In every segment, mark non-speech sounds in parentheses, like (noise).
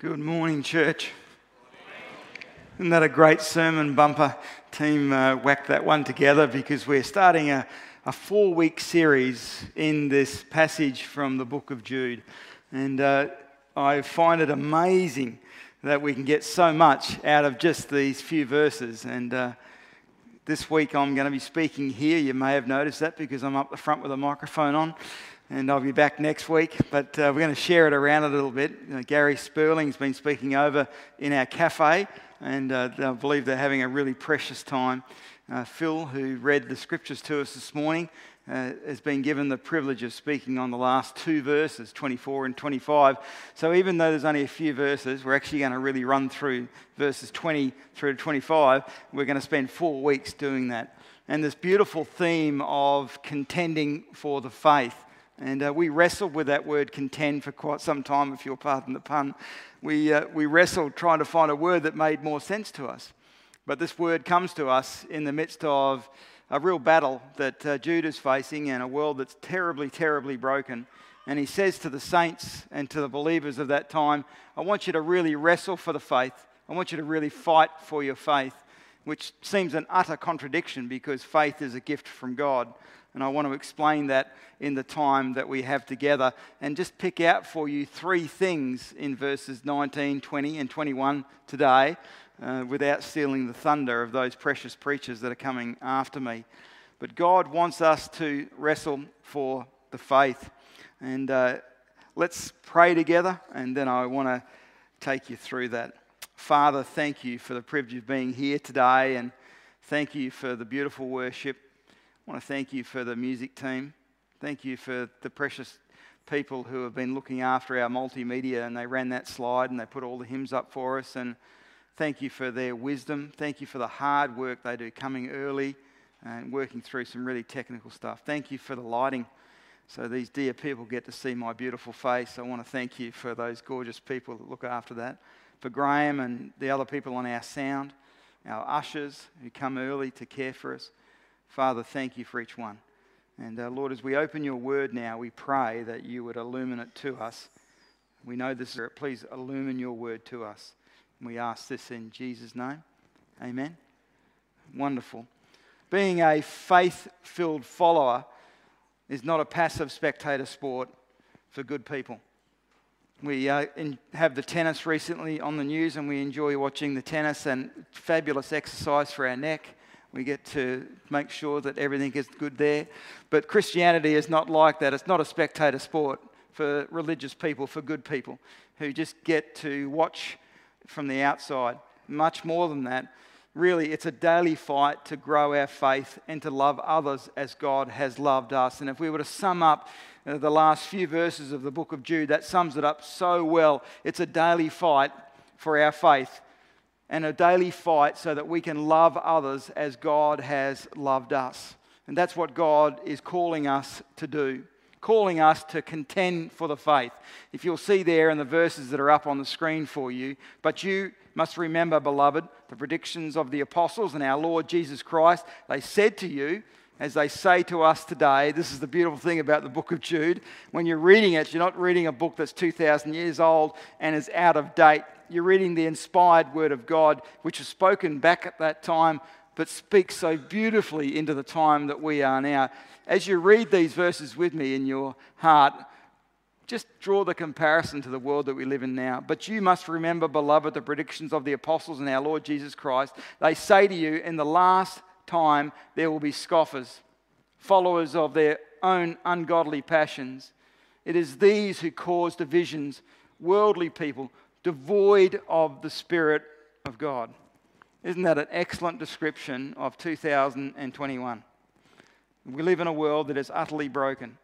Good morning, church. Isn't that a great sermon bumper? Team uh, whacked that one together because we're starting a, a four week series in this passage from the book of Jude. And uh, I find it amazing that we can get so much out of just these few verses. And uh, this week I'm going to be speaking here. You may have noticed that because I'm up the front with a microphone on and I'll be back next week. But uh, we're going to share it around a little bit. You know, Gary Sperling's been speaking over in our cafe, and uh, I believe they're having a really precious time. Uh, Phil, who read the scriptures to us this morning, uh, has been given the privilege of speaking on the last two verses, 24 and 25. So even though there's only a few verses, we're actually going to really run through verses 20 through to 25. We're going to spend four weeks doing that. And this beautiful theme of contending for the faith. And uh, we wrestled with that word contend for quite some time, if you'll pardon the pun. We, uh, we wrestled trying to find a word that made more sense to us. But this word comes to us in the midst of a real battle that uh, is facing and a world that's terribly, terribly broken. And he says to the saints and to the believers of that time, I want you to really wrestle for the faith. I want you to really fight for your faith, which seems an utter contradiction because faith is a gift from God. And I want to explain that in the time that we have together and just pick out for you three things in verses 19, 20, and 21 today uh, without stealing the thunder of those precious preachers that are coming after me. But God wants us to wrestle for the faith. And uh, let's pray together, and then I want to take you through that. Father, thank you for the privilege of being here today, and thank you for the beautiful worship. I want to thank you for the music team. Thank you for the precious people who have been looking after our multimedia and they ran that slide and they put all the hymns up for us. And thank you for their wisdom. Thank you for the hard work they do coming early and working through some really technical stuff. Thank you for the lighting so these dear people get to see my beautiful face. I want to thank you for those gorgeous people that look after that. For Graham and the other people on our sound, our ushers who come early to care for us. Father, thank you for each one. And uh, Lord, as we open your word now, we pray that you would illumine it to us. We know this, is please illumine your word to us. And we ask this in Jesus' name. Amen. Wonderful. Being a faith filled follower is not a passive spectator sport for good people. We uh, in, have the tennis recently on the news, and we enjoy watching the tennis and fabulous exercise for our neck. We get to make sure that everything is good there. But Christianity is not like that. It's not a spectator sport for religious people, for good people who just get to watch from the outside. Much more than that. Really, it's a daily fight to grow our faith and to love others as God has loved us. And if we were to sum up uh, the last few verses of the book of Jude, that sums it up so well. It's a daily fight for our faith and a daily fight so that we can love others as God has loved us. And that's what God is calling us to do, calling us to contend for the faith. If you'll see there in the verses that are up on the screen for you, but you must remember, beloved, the predictions of the apostles and our Lord Jesus Christ. They said to you, as they say to us today, this is the beautiful thing about the book of Jude. When you're reading it, you're not reading a book that's 2,000 years old and is out of date you're reading the inspired word of God, which was spoken back at that time, but speaks so beautifully into the time that we are now. As you read these verses with me in your heart, just draw the comparison to the world that we live in now. But you must remember, beloved, the predictions of the apostles and our Lord Jesus Christ. They say to you, in the last time there will be scoffers, followers of their own ungodly passions. It is these who cause divisions, worldly people devoid of the Spirit of God. Isn't that an excellent description of 2021? We live in a world that is utterly broken,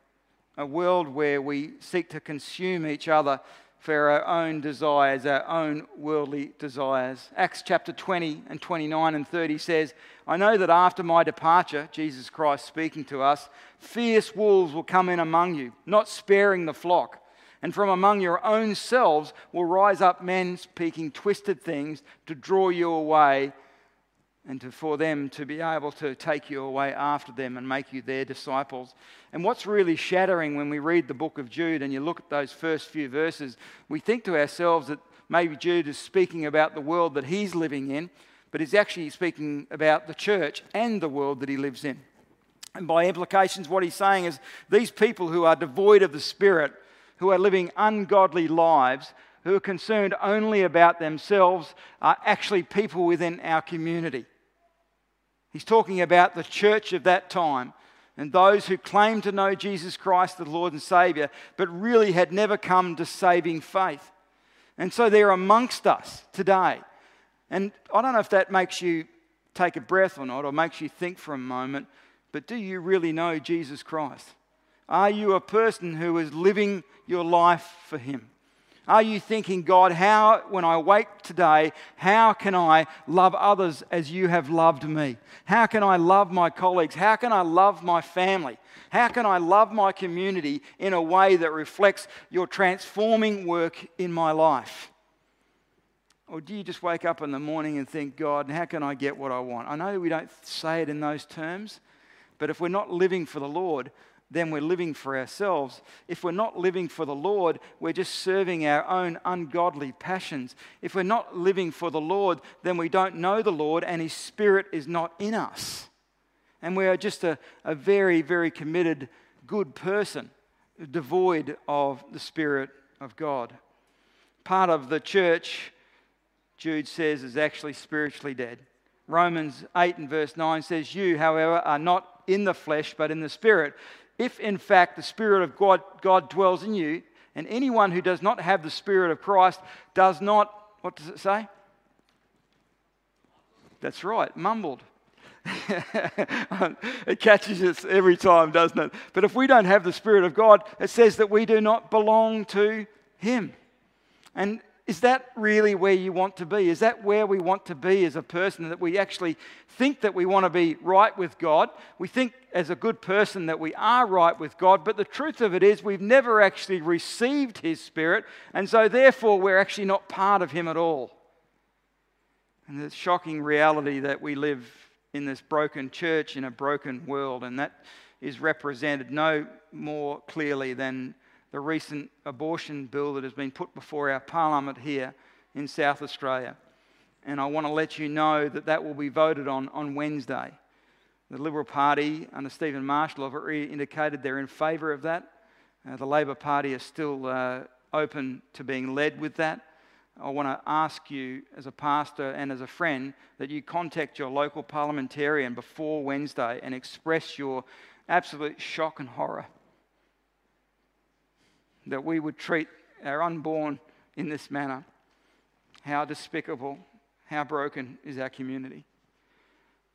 a world where we seek to consume each other for our own desires, our own worldly desires. Acts chapter 20 and 29 and 30 says, I know that after my departure, Jesus Christ speaking to us, fierce wolves will come in among you, not sparing the flock. And from among your own selves will rise up men speaking twisted things to draw you away and to, for them to be able to take you away after them and make you their disciples. And what's really shattering when we read the book of Jude and you look at those first few verses, we think to ourselves that maybe Jude is speaking about the world that he's living in, but he's actually speaking about the church and the world that he lives in. And by implications, what he's saying is these people who are devoid of the Spirit, who are living ungodly lives, who are concerned only about themselves, are actually people within our community. He's talking about the church of that time and those who claimed to know Jesus Christ, the Lord and Savior, but really had never come to saving faith. And so they're amongst us today. And I don't know if that makes you take a breath or not, or makes you think for a moment, but do you really know Jesus Christ? Are you a person who is living your life for Him? Are you thinking, God, how, when I wake today, how can I love others as you have loved me? How can I love my colleagues? How can I love my family? How can I love my community in a way that reflects your transforming work in my life? Or do you just wake up in the morning and think, God, how can I get what I want? I know we don't say it in those terms, but if we're not living for the Lord, then we're living for ourselves. If we're not living for the Lord, we're just serving our own ungodly passions. If we're not living for the Lord, then we don't know the Lord and His Spirit is not in us. And we are just a, a very, very committed, good person, devoid of the Spirit of God. Part of the church, Jude says, is actually spiritually dead. Romans 8 and verse 9 says, You, however, are not in the flesh, but in the Spirit if in fact the Spirit of God, God dwells in you, and anyone who does not have the Spirit of Christ does not, what does it say? That's right, mumbled. (laughs) it catches us every time, doesn't it? But if we don't have the Spirit of God, it says that we do not belong to Him. And is that really where you want to be? Is that where we want to be as a person? That we actually think that we want to be right with God? We think as a good person that we are right with God, but the truth of it is we've never actually received His Spirit, and so therefore we're actually not part of Him at all. And the shocking reality that we live in this broken church in a broken world, and that is represented no more clearly than the recent abortion bill that has been put before our parliament here in South Australia. And I want to let you know that that will be voted on on Wednesday. The Liberal Party under Steven Marshall have already indicated they're in favour of that. Uh, the Labor Party is still uh, open to being led with that. I want to ask you, as a pastor and as a friend, that you contact your local parliamentarian before Wednesday and express your absolute shock and horror that we would treat our unborn in this manner. How despicable, how broken is our community.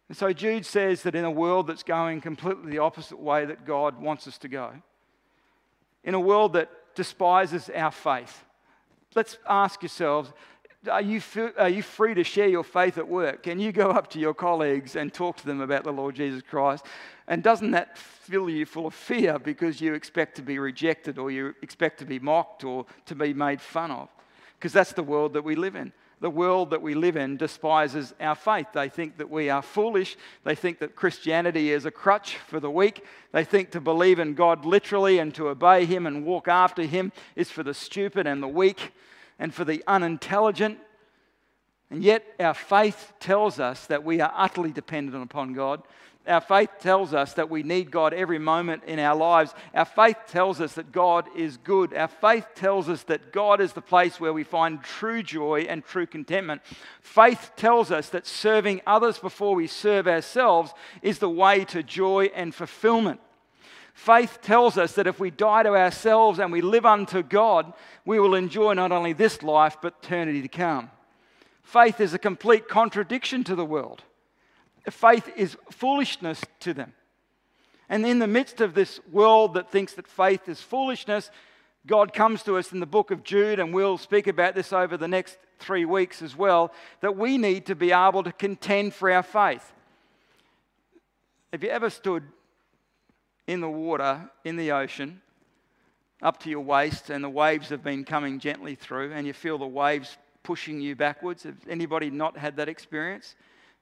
And so Jude says that in a world that's going completely the opposite way that God wants us to go, in a world that despises our faith, let's ask yourselves are you, are you free to share your faith at work? Can you go up to your colleagues and talk to them about the Lord Jesus Christ? And doesn't that fill you full of fear because you expect to be rejected or you expect to be mocked or to be made fun of? Because that's the world that we live in. The world that we live in despises our faith. They think that we are foolish. They think that Christianity is a crutch for the weak. They think to believe in God literally and to obey Him and walk after Him is for the stupid and the weak and for the unintelligent. And yet, our faith tells us that we are utterly dependent upon God. Our faith tells us that we need God every moment in our lives. Our faith tells us that God is good. Our faith tells us that God is the place where we find true joy and true contentment. Faith tells us that serving others before we serve ourselves is the way to joy and fulfillment. Faith tells us that if we die to ourselves and we live unto God, we will enjoy not only this life, but eternity to come. Faith is a complete contradiction to the world. Faith is foolishness to them. And in the midst of this world that thinks that faith is foolishness, God comes to us in the book of Jude, and we'll speak about this over the next three weeks as well, that we need to be able to contend for our faith. Have you ever stood in the water, in the ocean, up to your waist, and the waves have been coming gently through, and you feel the waves pushing you backwards. Has anybody not had that experience?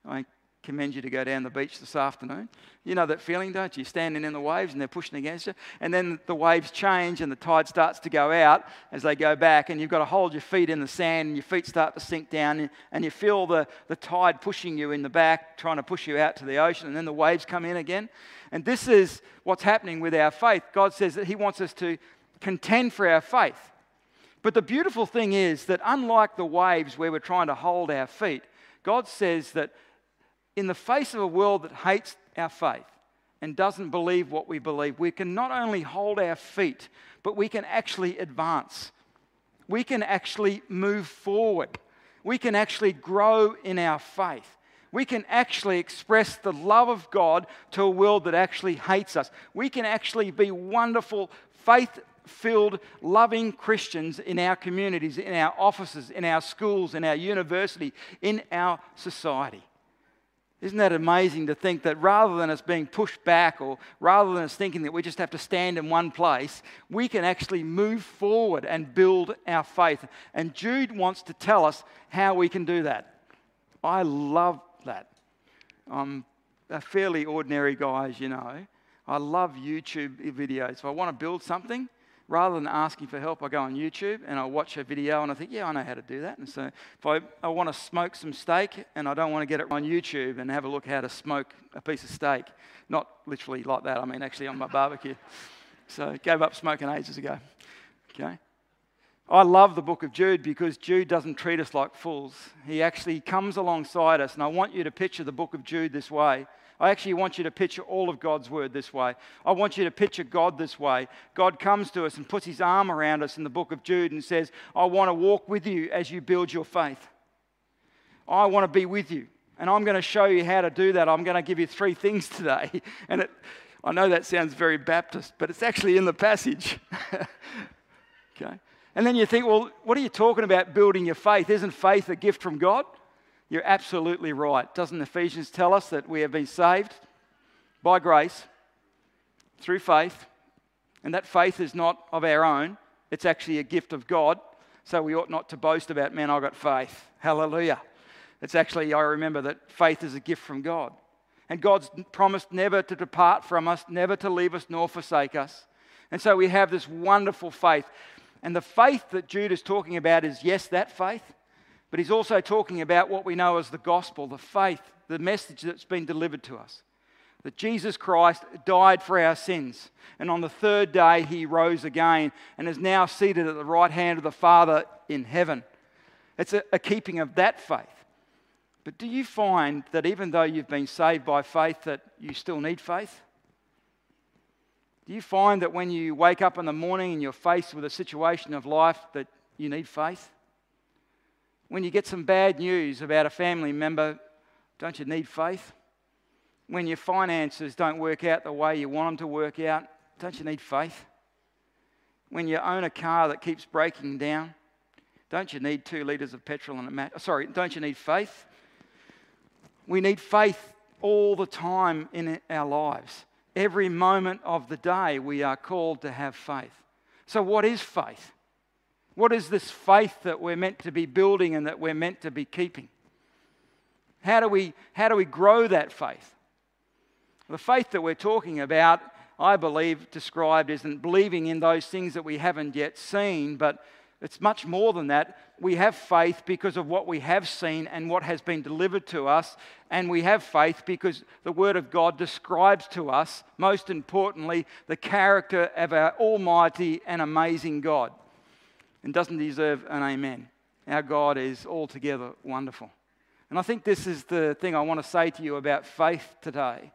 I mean, commend you to go down the beach this afternoon. You know that feeling, don't you? Standing in the waves and they're pushing against you. And then the waves change and the tide starts to go out as they go back. And you've got to hold your feet in the sand and your feet start to sink down. And you feel the, the tide pushing you in the back, trying to push you out to the ocean. And then the waves come in again. And this is what's happening with our faith. God says that He wants us to contend for our faith. But the beautiful thing is that unlike the waves where we're trying to hold our feet, God says that in the face of a world that hates our faith and doesn't believe what we believe, we can not only hold our feet, but we can actually advance. We can actually move forward. We can actually grow in our faith. We can actually express the love of God to a world that actually hates us. We can actually be wonderful, faith filled, loving Christians in our communities, in our offices, in our schools, in our university, in our society. Isn't that amazing to think that rather than us being pushed back or rather than us thinking that we just have to stand in one place, we can actually move forward and build our faith? And Jude wants to tell us how we can do that. I love that. I'm a fairly ordinary guy, as you know. I love YouTube videos. If I want to build something, rather than asking for help, I go on YouTube and I watch a video and I think, yeah, I know how to do that. And so if I, I want to smoke some steak and I don't want to get it on YouTube and have a look how to smoke a piece of steak, not literally like that, I mean actually on my barbecue. So gave up smoking ages ago. Okay. I love the book of Jude because Jude doesn't treat us like fools. He actually comes alongside us. And I want you to picture the book of Jude this way I actually want you to picture all of God's word this way. I want you to picture God this way. God comes to us and puts his arm around us in the book of Jude and says, I want to walk with you as you build your faith. I want to be with you. And I'm going to show you how to do that. I'm going to give you three things (laughs) today. And it, I know that sounds very Baptist, but it's actually in the passage. (laughs) okay. And then you think, well, what are you talking about building your faith? Isn't faith a gift from God? You're absolutely right. Doesn't Ephesians tell us that we have been saved by grace through faith? And that faith is not of our own, it's actually a gift of God. So we ought not to boast about, man, I got faith. Hallelujah. It's actually, I remember that faith is a gift from God. And God's promised never to depart from us, never to leave us nor forsake us. And so we have this wonderful faith. And the faith that Jude is talking about is, yes, that faith, but he's also talking about what we know as the gospel, the faith, the message that's been delivered to us. That Jesus Christ died for our sins. And on the third day, he rose again and is now seated at the right hand of the Father in heaven. It's a, a keeping of that faith. But do you find that even though you've been saved by faith, that you still need faith? Do you find that when you wake up in the morning and you're faced with a situation of life that you need faith? When you get some bad news about a family member, don't you need faith? When your finances don't work out the way you want them to work out, don't you need faith? When you own a car that keeps breaking down, don't you need two litres of petrol and a mat? Sorry, don't you need faith? We need faith all the time in our lives. Every moment of the day, we are called to have faith. So, what is faith? What is this faith that we're meant to be building and that we're meant to be keeping? How do we, how do we grow that faith? The faith that we're talking about, I believe, described isn't believing in those things that we haven't yet seen, but it's much more than that. We have faith because of what we have seen and what has been delivered to us. And we have faith because the Word of God describes to us, most importantly, the character of our Almighty and amazing God and doesn't deserve an amen. Our God is altogether wonderful. And I think this is the thing I want to say to you about faith today.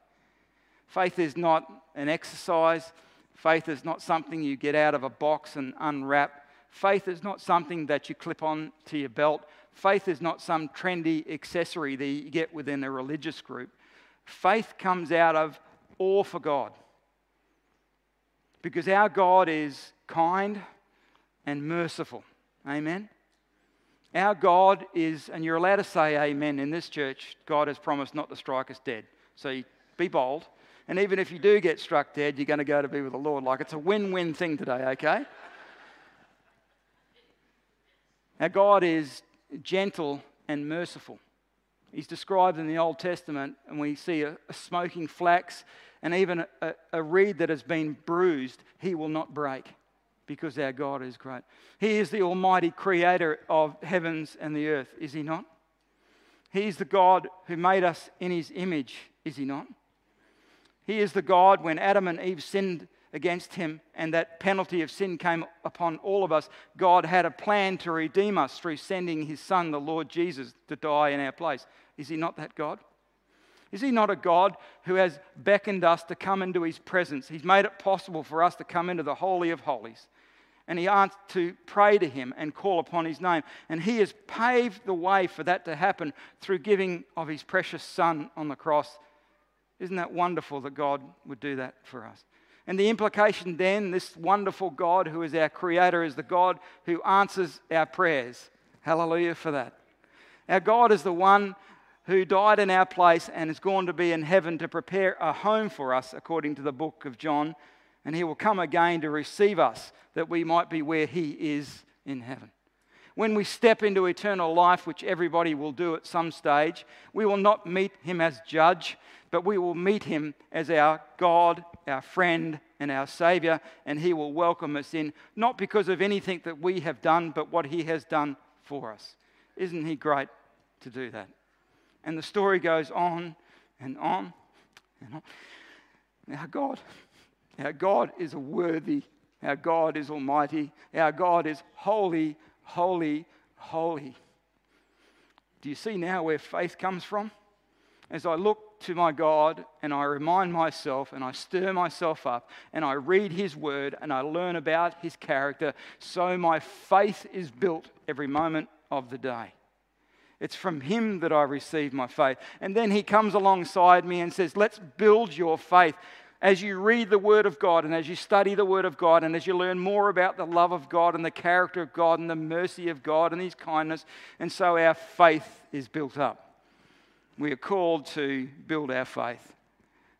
Faith is not an exercise, faith is not something you get out of a box and unwrap. Faith is not something that you clip on to your belt. Faith is not some trendy accessory that you get within a religious group. Faith comes out of awe for God. Because our God is kind, and merciful. Amen. Our God is, and you're allowed to say amen in this church, God has promised not to strike us dead. So be bold. And even if you do get struck dead, you're going to go to be with the Lord. Like it's a win win thing today, okay? Our God is gentle and merciful. He's described in the Old Testament, and we see a, a smoking flax and even a, a reed that has been bruised, he will not break because our God is great. He is the Almighty Creator of heavens and the earth, is He not? He is the God who made us in His image, is He not? He is the God when Adam and Eve sinned against Him and that penalty of sin came upon all of us. God had a plan to redeem us through sending His Son, the Lord Jesus, to die in our place. Is He not that God? Is He not a God who has beckoned us to come into His presence? He's made it possible for us to come into the Holy of Holies. And He asked to pray to Him and call upon His name. And He has paved the way for that to happen through giving of His precious Son on the cross. Isn't that wonderful that God would do that for us? And the implication then, this wonderful God who is our Creator is the God who answers our prayers. Hallelujah for that. Our God is the one who died in our place and is going to be in heaven to prepare a home for us, according to the book of John. And he will come again to receive us that we might be where he is in heaven. When we step into eternal life, which everybody will do at some stage, we will not meet him as judge, but we will meet him as our God, our friend, and our Savior, and he will welcome us in, not because of anything that we have done, but what he has done for us. Isn't he great to do that? And the story goes on and on and on. Our God, our God is a worthy, our God is almighty, our God is holy, holy, holy. Do you see now where faith comes from? As I look to my God and I remind myself and I stir myself up and I read His word and I learn about His character, so my faith is built every moment of the day. It's from Him that I receive my faith. And then He comes alongside me and says, Let's build your faith. As you read the Word of God and as you study the Word of God and as you learn more about the love of God and the character of God and the mercy of God and His kindness, and so our faith is built up. We are called to build our faith.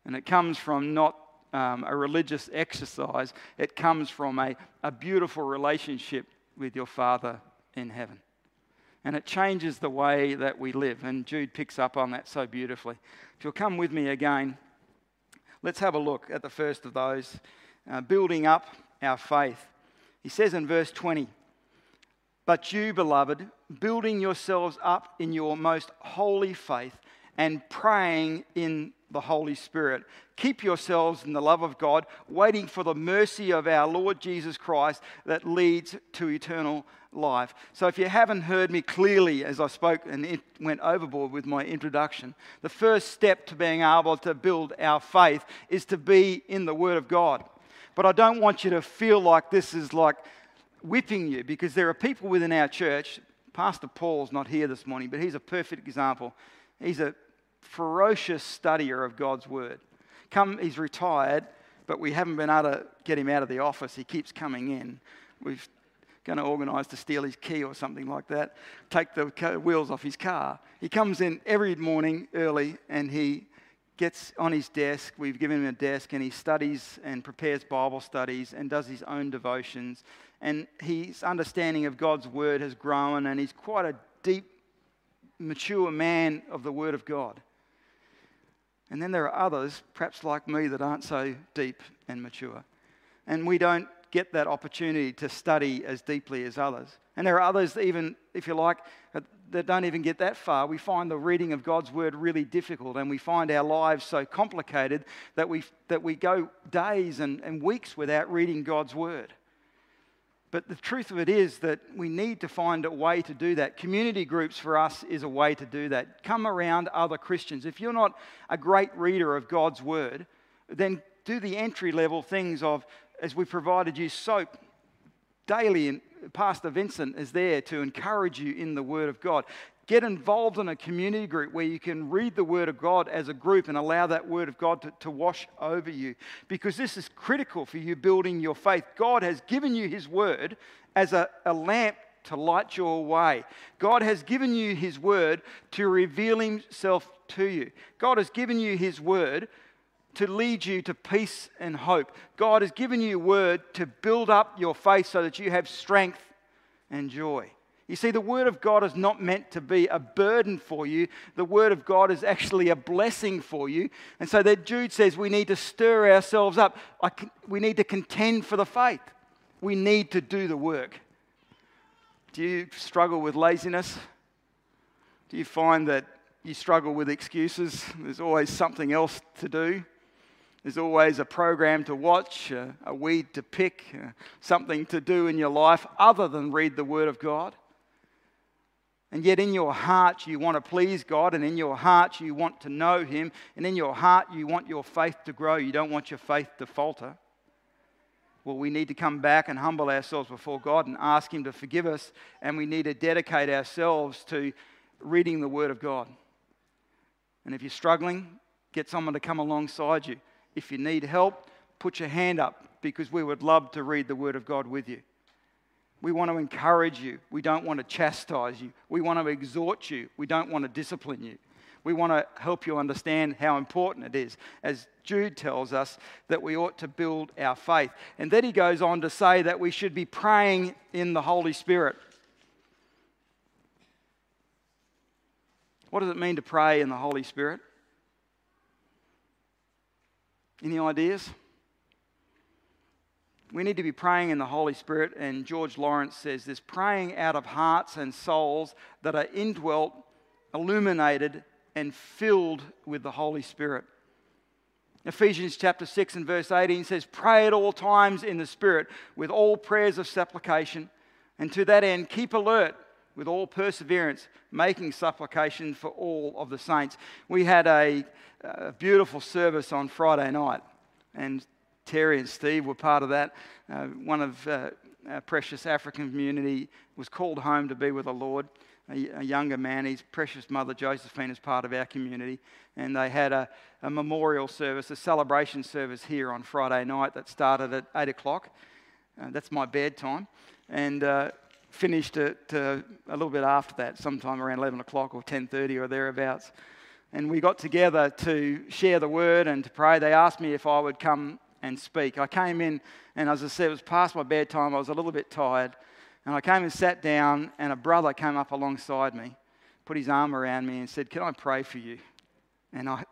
And it comes from not um, a religious exercise, it comes from a, a beautiful relationship with your Father in heaven and it changes the way that we live. And Jude picks up on that so beautifully. If you'll come with me again, let's have a look at the first of those uh, building up our faith. He says in verse 20, But you, beloved, building yourselves up in your most holy faith and praying in the Holy Spirit. Keep yourselves in the love of God, waiting for the mercy of our Lord Jesus Christ that leads to eternal life. So, if you haven't heard me clearly as I spoke and went overboard with my introduction, the first step to being able to build our faith is to be in the Word of God. But I don't want you to feel like this is like whipping you because there are people within our church. Pastor Paul's not here this morning, but he's a perfect example. He's a ferocious studier of God's Word. Come, he's retired, but we haven't been able to get him out of the office. He keeps coming in. We've going to organise to steal his key or something like that, take the wheels off his car. He comes in every morning early and he gets on his desk. We've given him a desk and he studies and prepares Bible studies and does his own devotions. And his understanding of God's word has grown and he's quite a deep, mature man of the word of God. And then there are others, perhaps like me, that aren't so deep and mature. And we don't get that opportunity to study as deeply as others. And there are others, even if you like, that don't even get that far. We find the reading of God's word really difficult, and we find our lives so complicated that we, that we go days and, and weeks without reading God's word. But the truth of it is that we need to find a way to do that. Community groups for us is a way to do that. Come around other Christians. If you're not a great reader of God's word, then do the entry level things of as we provided you soap daily, and Pastor Vincent is there to encourage you in the Word of God. Get involved in a community group where you can read the Word of God as a group and allow that Word of God to, to wash over you because this is critical for you building your faith. God has given you His Word as a, a lamp to light your way. God has given you His Word to reveal Himself to you. God has given you His Word to lead you to peace and hope. God has given you word to build up your faith so that you have strength and joy. You see, the Word of God is not meant to be a burden for you. The Word of God is actually a blessing for you. And so that Jude says we need to stir ourselves up. We need to contend for the faith. We need to do the work. Do you struggle with laziness? Do you find that you struggle with excuses? There's always something else to do. There's always a program to watch, a, a weed to pick, uh, something to do in your life other than read the Word of God. And yet, in your heart, you want to please God, and in your heart, you want to know Him, and in your heart, you want your faith to grow. You don't want your faith to falter. Well, we need to come back and humble ourselves before God and ask Him to forgive us, and we need to dedicate ourselves to reading the Word of God. And if you're struggling, get someone to come alongside you. If you need help, put your hand up because we would love to read the Word of God with you. We want to encourage you. We don't want to chastise you. We want to exhort you. We don't want to discipline you. We want to help you understand how important it is, as Jude tells us, that we ought to build our faith. And then he goes on to say that we should be praying in the Holy Spirit. What does it mean to pray in the Holy Spirit? Any ideas? We need to be praying in the Holy Spirit, and George Lawrence says this praying out of hearts and souls that are indwelt, illuminated, and filled with the Holy Spirit. Ephesians chapter 6 and verse 18 says, Pray at all times in the Spirit with all prayers of supplication, and to that end keep alert with all perseverance, making supplication for all of the saints. We had a, a beautiful service on Friday night, and Terry and Steve were part of that. Uh, one of uh, our precious African community was called home to be with the Lord. A, a, younger man, his precious mother Josephine is part of our community, and they had a, a memorial service, a celebration service here on Friday night that started at eight o'clock. Uh, that's my bedtime, and uh, finished at uh, a little bit after that, sometime around 11 o'clock or 10:30 or thereabouts. And we got together to share the word and to pray. They asked me if I would come and speak. I came in, and as I said, it was past my bedtime. I was a little bit tired. And I came and sat down, and a brother came up alongside me, put his arm around me, and said, Can I pray for you? And I,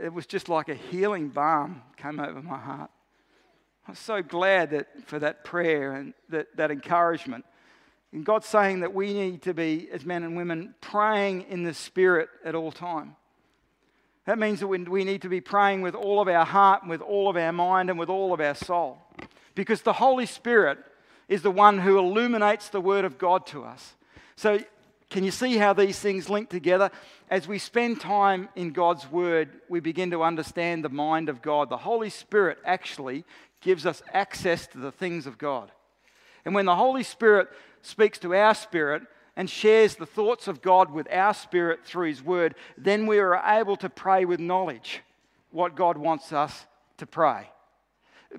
it was just like a healing balm came over my heart. I was so glad that, for that prayer and that, that encouragement. And God's saying that we need to be, as men and women, praying in the Spirit at all time. That means that we need to be praying with all of our heart and with all of our mind and with all of our soul. Because the Holy Spirit is the one who illuminates the Word of God to us. So, can you see how these things link together? As we spend time in God's Word, we begin to understand the mind of God. The Holy Spirit actually gives us access to the things of God. And when the Holy Spirit speaks to our spirit, and shares the thoughts of God with our spirit through His Word, then we are able to pray with knowledge what God wants us to pray.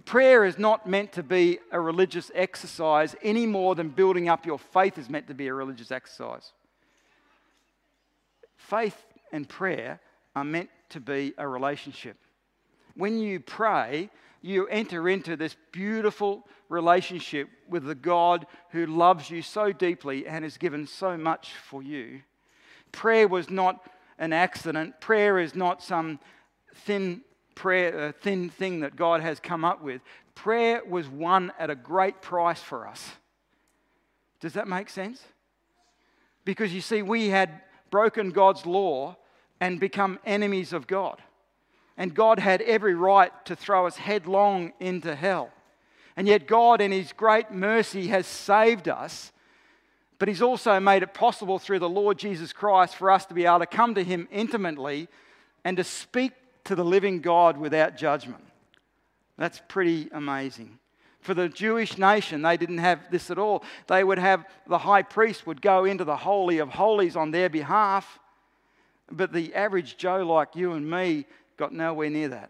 Prayer is not meant to be a religious exercise any more than building up your faith is meant to be a religious exercise. Faith and prayer are meant to be a relationship. When you pray, you enter into this beautiful relationship with the God who loves you so deeply and has given so much for you. Prayer was not an accident. Prayer is not some thin prayer, uh, thin thing that God has come up with. Prayer was won at a great price for us. Does that make sense? Because you see, we had broken God's law and become enemies of God and God had every right to throw us headlong into hell. And yet, God, in His great mercy, has saved us, but He's also made it possible through the Lord Jesus Christ for us to be able to come to Him intimately and to speak to the living God without judgment. That's pretty amazing. For the Jewish nation, they didn't have this at all. They would have the high priest would go into the Holy of Holies on their behalf, but the average Joe like you and me got nowhere near that.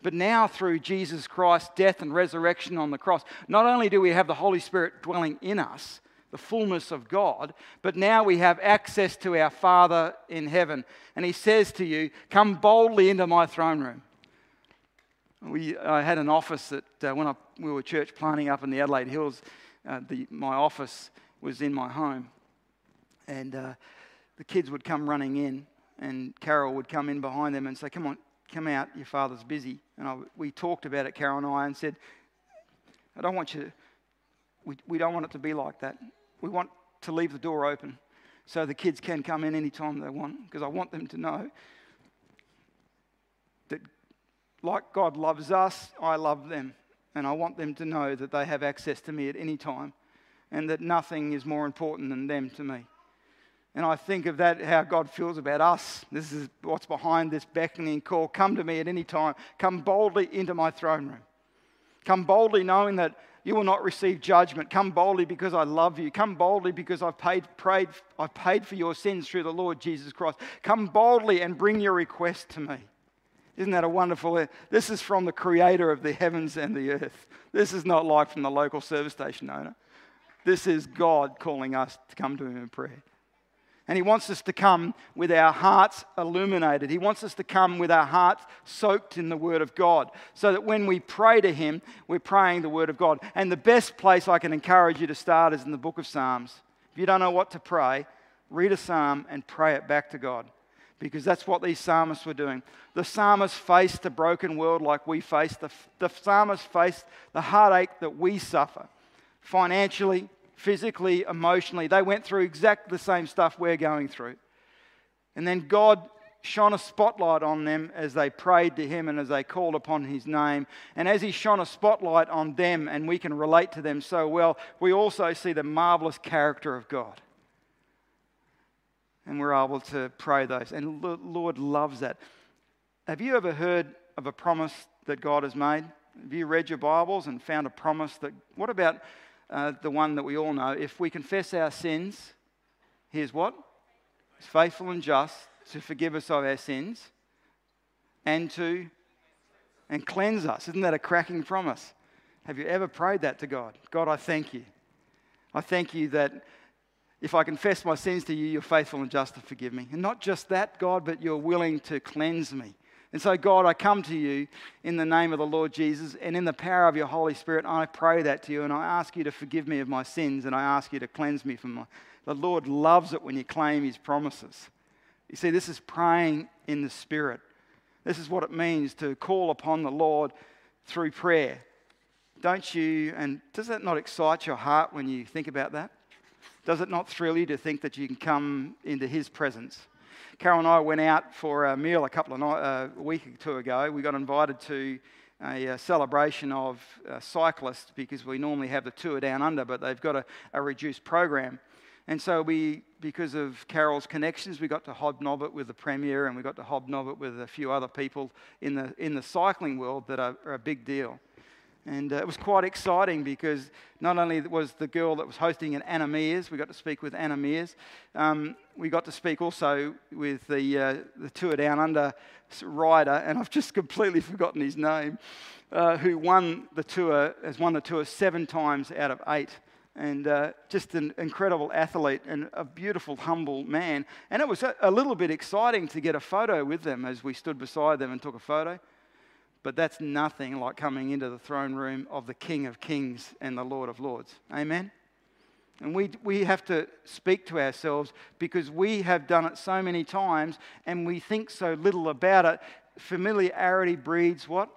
But now, through Jesus Christ's death and resurrection on the cross, not only do we have the Holy Spirit dwelling in us, the fullness of God, but now we have access to our Father in heaven. And He says to you, Come boldly into my throne room. We, I had an office that uh, when I, we were church planning up in the Adelaide Hills, uh, the, my office was in my home. And uh, the kids would come running in, and Carol would come in behind them and say, Come on, come out, your father's busy. And I, we talked about it, Carol and I, and said, I don't want you, we, we don't want it to be like that. We want to leave the door open so the kids can come in anytime they want, because I want them to know that, like God loves us, I love them. And I want them to know that they have access to me at any time and that nothing is more important than them to me. And I think of that, how God feels about us. This is what's behind this beckoning call. Come to me at any time. Come boldly into my throne room. Come boldly knowing that you will not receive judgment. Come boldly because I love you. Come boldly because I've paid, prayed, I've paid for your sins through the Lord Jesus Christ. Come boldly and bring your request to me. Isn't that a wonderful? This is from the creator of the heavens and the earth. This is not like from the local service station owner. This is God calling us to come to Him in prayer. And He wants us to come with our hearts illuminated. He wants us to come with our hearts soaked in the Word of God so that when we pray to Him, we're praying the Word of God. And the best place I can encourage you to start is in the book of Psalms. If you don't know what to pray, read a psalm and pray it back to God because that's what these psalmists were doing. The psalmists faced a broken world like we face, the, the psalmist faced the heartache that we suffer financially, physically, emotionally. They went through exactly the same stuff we're going through. And then God shone a spotlight on them as they prayed to Him and as they called upon His name. And as He shone a spotlight on them, and we can relate to them so well, we also see the marvelous character of God. And we're able to pray those. And the Lord loves that. Have you ever heard of a promise that God has made? Have you read your Bibles and found a promise that, what about uh, the one that we all know. If we confess our sins, here's what? He's faithful and just to forgive us of our sins and to and cleanse us. Isn't that a cracking promise? Have you ever prayed that to God? God, I thank you. I thank you that if I confess my sins to you, you're faithful and just to forgive me. And not just that, God, but you're willing to cleanse me. And so, God, I come to you in the name of the Lord Jesus and in the power of your Holy Spirit. I pray that to you and I ask you to forgive me of my sins and I ask you to cleanse me from my. The Lord loves it when you claim his promises. You see, this is praying in the Spirit. This is what it means to call upon the Lord through prayer. Don't you, and does that not excite your heart when you think about that? Does it not thrill you to think that you can come into his presence? Carol and I went out for a meal a couple of night, uh, a week or two ago. We got invited to a, a celebration of uh, cyclists because we normally have the tour down under, but they've got a, a reduced program. And so we, because of Carol's connections, we got to hobnob it with the Premier and we got to hobnob it with a few other people in the, in the cycling world that are, are a big deal. And uh, it was quite exciting because not only was the girl that was hosting an Anna Meares, we got to speak with Anna Meares, um, we got to speak also with the, uh, the Tour Down Under rider, and I've just completely (laughs) forgotten his name, uh, who won the tour, has won the tour seven times out of eight. And uh, just an incredible athlete and a beautiful, humble man. And it was a, a little bit exciting to get a photo with them as we stood beside them and took a photo. But that's nothing like coming into the throne room of the King of Kings and the Lord of Lords. Amen? And we, we have to speak to ourselves because we have done it so many times and we think so little about it. Familiarity breeds what?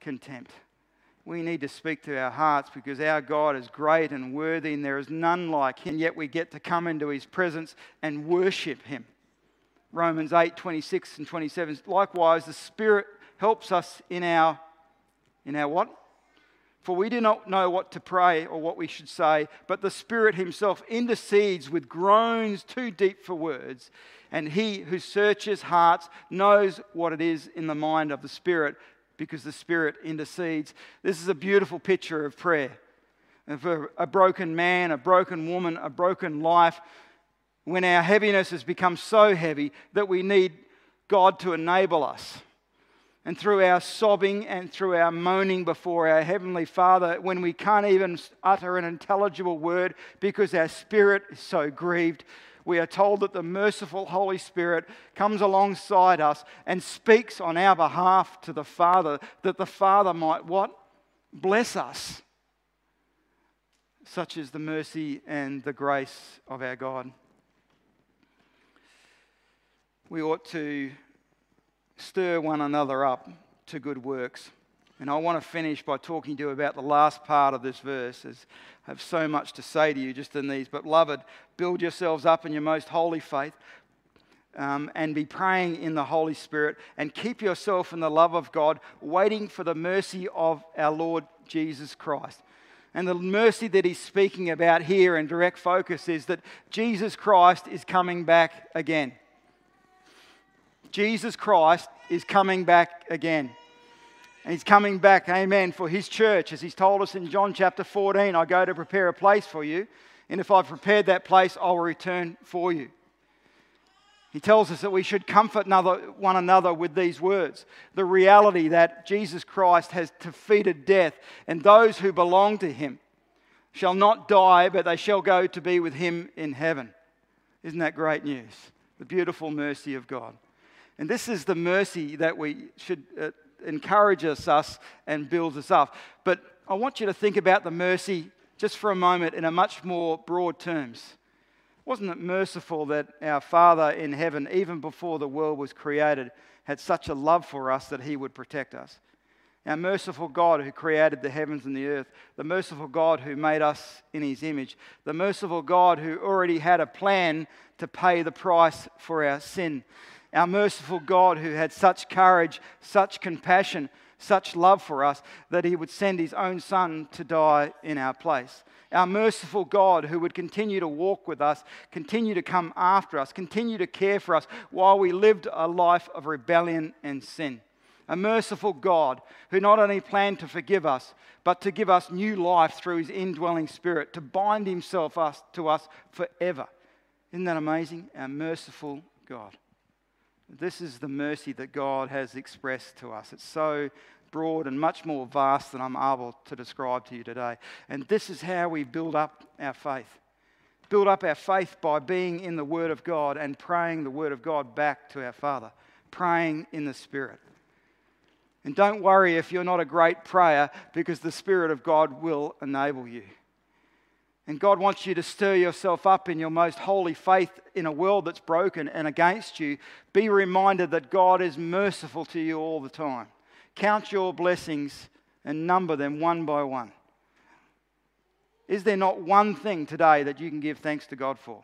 Contempt. We need to speak to our hearts because our God is great and worthy and there is none like him. Yet we get to come into his presence and worship him. Romans 8 26 and 27. Likewise, the Spirit helps us in our, in our what? For we do not know what to pray or what we should say, but the Spirit Himself intercedes with groans too deep for words. And He who searches hearts knows what it is in the mind of the Spirit because the Spirit intercedes. This is a beautiful picture of prayer. Of a broken man, a broken woman, a broken life, when our heaviness has become so heavy that we need God to enable us and through our sobbing and through our moaning before our Heavenly Father when we can't even utter an intelligible word because our spirit is so grieved. We are told that the merciful Holy Spirit comes alongside us and speaks on our behalf to the Father, that the Father might what? Bless us. such is the mercy and the grace of our God. We ought to stir one another up to good works. And I want to finish by talking to you about the last part of this verse, as I have so much to say to you just in these. But, beloved, build yourselves up in your most holy faith um, and be praying in the Holy Spirit and keep yourself in the love of God, waiting for the mercy of our Lord Jesus Christ. And the mercy that he's speaking about here in direct focus is that Jesus Christ is coming back again. Jesus Christ is coming back again. And he's coming back, amen, for his church. As he's told us in John chapter 14, I go to prepare a place for you. And if I've prepared that place, I'll return for you. He tells us that we should comfort one another with these words the reality that Jesus Christ has defeated death, and those who belong to him shall not die, but they shall go to be with him in heaven. Isn't that great news? The beautiful mercy of God. And this is the mercy that we should uh, encourage us, us and builds us up. But I want you to think about the mercy just for a moment in a much more broad terms. Wasn't it merciful that our Father in heaven, even before the world was created, had such a love for us that He would protect us? Our merciful God who created the heavens and the earth, the merciful God who made us in His image, the merciful God who already had a plan to pay the price for our sin, our merciful God who had such courage, such compassion, such love for us that he would send his own son to die in our place. Our merciful God who would continue to walk with us, continue to come after us, continue to care for us while we lived a life of rebellion and sin. A merciful God who not only planned to forgive us, but to give us new life through his indwelling spirit, to bind himself us, to us forever. Isn't that amazing? Our merciful God. This is the mercy that God has expressed to us. It's so broad and much more vast than I'm able to describe to you today. And this is how we build up our faith. Build up our faith by being in the Word of God and praying the Word of God back to our Father, praying in the Spirit. And don't worry if you're not a great prayer because the Spirit of God will enable you. And God wants you to stir yourself up in your most holy faith in a world that's broken and against you. Be reminded that God is merciful to you all the time. Count your blessings and number them one by one. Is there not one thing today that you can give thanks to God for?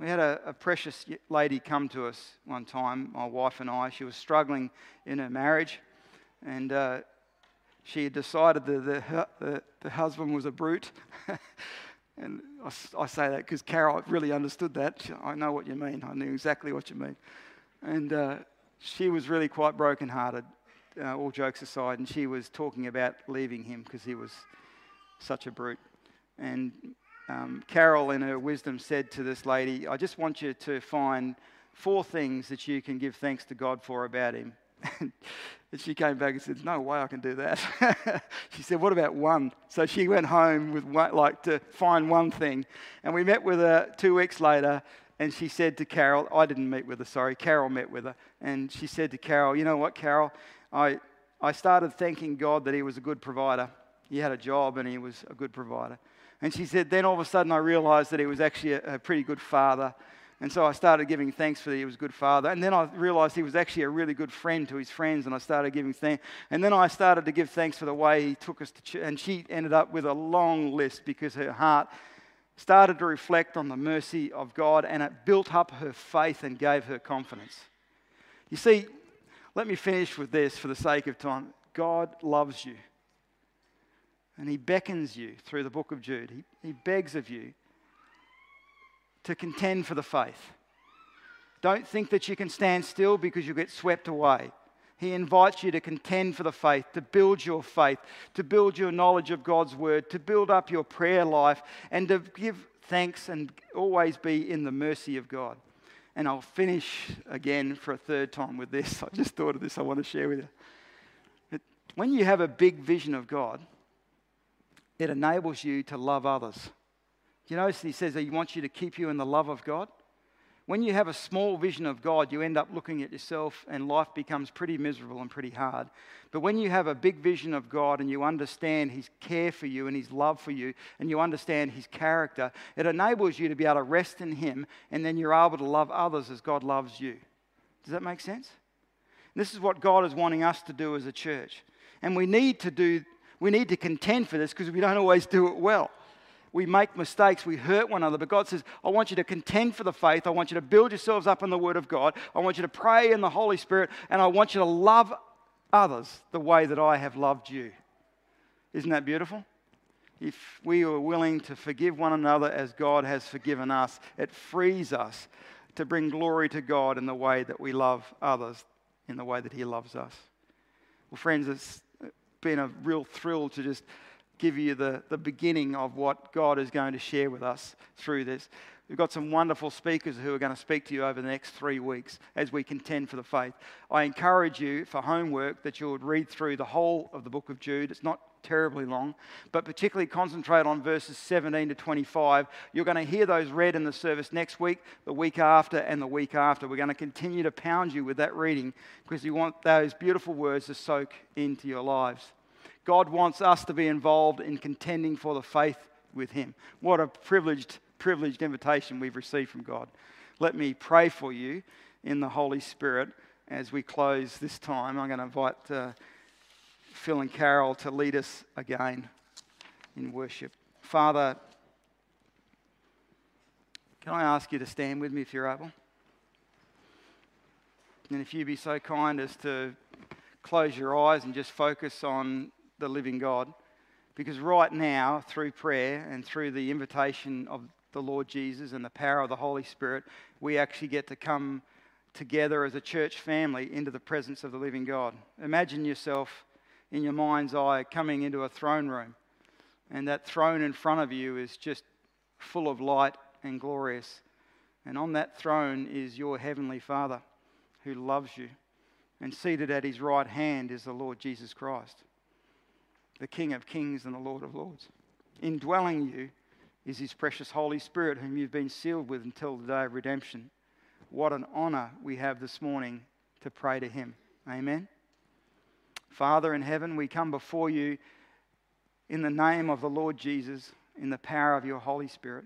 We had a, a, precious lady come to us one time, my wife and I. She was struggling in her marriage, and uh, she had decided that the, the, the husband was a brute. (laughs) and I, I, say that because Carol really understood that. I know what you mean. I knew exactly what you mean. And uh, she was really quite brokenhearted, uh, all jokes aside. And she was talking about leaving him because he was such a brute. And um, Carol, in her wisdom, said to this lady, I just want you to find four things that you can give thanks to God for about him. And she came back and said, No way I can do that. (laughs) she said, What about one? So she went home with one, like to find one thing. And we met with her two weeks later, and she said to Carol, I didn't meet with her, sorry, Carol met with her. And she said to Carol, You know what, Carol? I, I started thanking God that He was a good provider. He had a job and He was a good provider. And she said, Then all of a sudden I realized that He was actually a, a pretty good father and so I started giving thanks for that he was a good father. And then I realized he was actually a really good friend to his friends, and I started giving thanks. And then I started to give thanks for the way he took us to church. And she ended up with a long list because her heart started to reflect on the mercy of God, and it built up her faith and gave her confidence. You see, let me finish with this for the sake of time. God loves you. And he beckons you through the book of Jude. He, he begs of you to contend for the faith. Don't think that you can stand still because you'll get swept away. He invites you to contend for the faith, to build your faith, to build your knowledge of God's word, to build up your prayer life, and to give thanks and always be in the mercy of God. And I'll finish again for a third time with this. (laughs) I just thought of this, I want to share with you. When you have a big vision of God, it enables you to love others. You notice he says that he wants you to keep you in the love of God. When you have a small vision of God, you end up looking at yourself and life becomes pretty miserable and pretty hard. But when you have a big vision of God and you understand His care for you and His love for you and you understand His character, it enables you to be able to rest in Him and then you're able to love others as God loves you. Does that make sense? This is what God is wanting us to do as a church. And we need to do, we need to contend for this because we don't always do it well we make mistakes, we hurt one another. But God says, I want you to contend for the faith. I want you to build yourselves up in the Word of God. I want you to pray in the Holy Spirit. And I want you to love others the way that I have loved you. Isn't that beautiful? If we are willing to forgive one another as God has forgiven us, it frees us to bring glory to God in the way that we love others, in the way that He loves us. Well, friends, it's been a real thrill to just give you the, the beginning of what God is going to share with us through this. We've got some wonderful speakers who are going to speak to you over the next three weeks as we contend for the faith. I encourage you for homework that you would read through the whole of the book of Jude. It's not terribly long, but particularly concentrate on verses 17 to 25. You're going to hear those read in the service next week, the week after, and the week after. We're going to continue to pound you with that reading because you want those beautiful words to soak into your lives. God wants us to be involved in contending for the faith with Him. What a privileged, privileged invitation we've received from God. Let me pray for you in the Holy Spirit as we close this time. I'm going to invite uh, Phil and Carol to lead us again in worship. Father, can I ask you to stand with me if you're able? And if you'd be so kind as to close your eyes and just focus on the living God. Because right now, through prayer and through the invitation of the Lord Jesus and the power of the Holy Spirit, we actually get to come together as a church family into the presence of the living God. Imagine yourself in your mind's eye coming into a throne room, and that throne in front of you is just full of light and glorious. And on that throne is your heavenly Father who loves you. And seated at his right hand is the Lord Jesus Christ the King of kings and the Lord of lords. Indwelling you is his precious Holy Spirit, whom you've been sealed with until the day of redemption. What an honor we have this morning to pray to him. Amen. Father in heaven, we come before you in the name of the Lord Jesus, in the power of your Holy Spirit.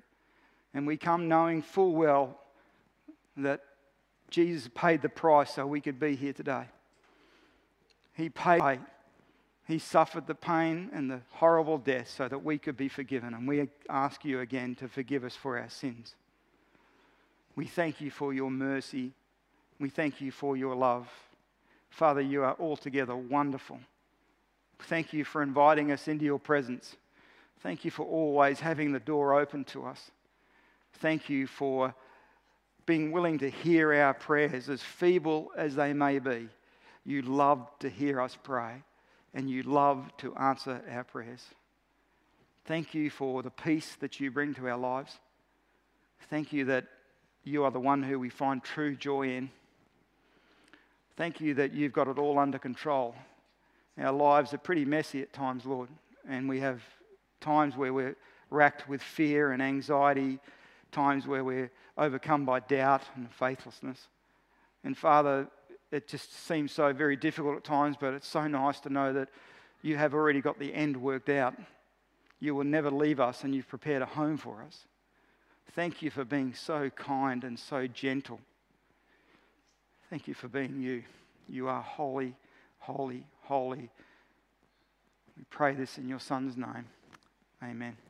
And we come knowing full well that Jesus paid the price so we could be here today. He paid he suffered the pain and the horrible death so that we could be forgiven. And we ask you again to forgive us for our sins. We thank you for your mercy. We thank you for your love. Father, you are altogether wonderful. Thank you for inviting us into your presence. Thank you for always having the door open to us. Thank you for being willing to hear our prayers, as feeble as they may be. You love to hear us pray and you love to answer our prayers. Thank you for the peace that you bring to our lives. Thank you that you are the one who we find true joy in. Thank you that you've got it all under control. Our lives are pretty messy at times, Lord, and we have times where we're racked with fear and anxiety, times where we're overcome by doubt and faithlessness. And Father, it just seems so very difficult at times, but it's so nice to know that you have already got the end worked out. You will never leave us, and you've prepared a home for us. Thank you for being so kind and so gentle. Thank you for being you. You are holy, holy, holy. We pray this in your Son's name. Amen.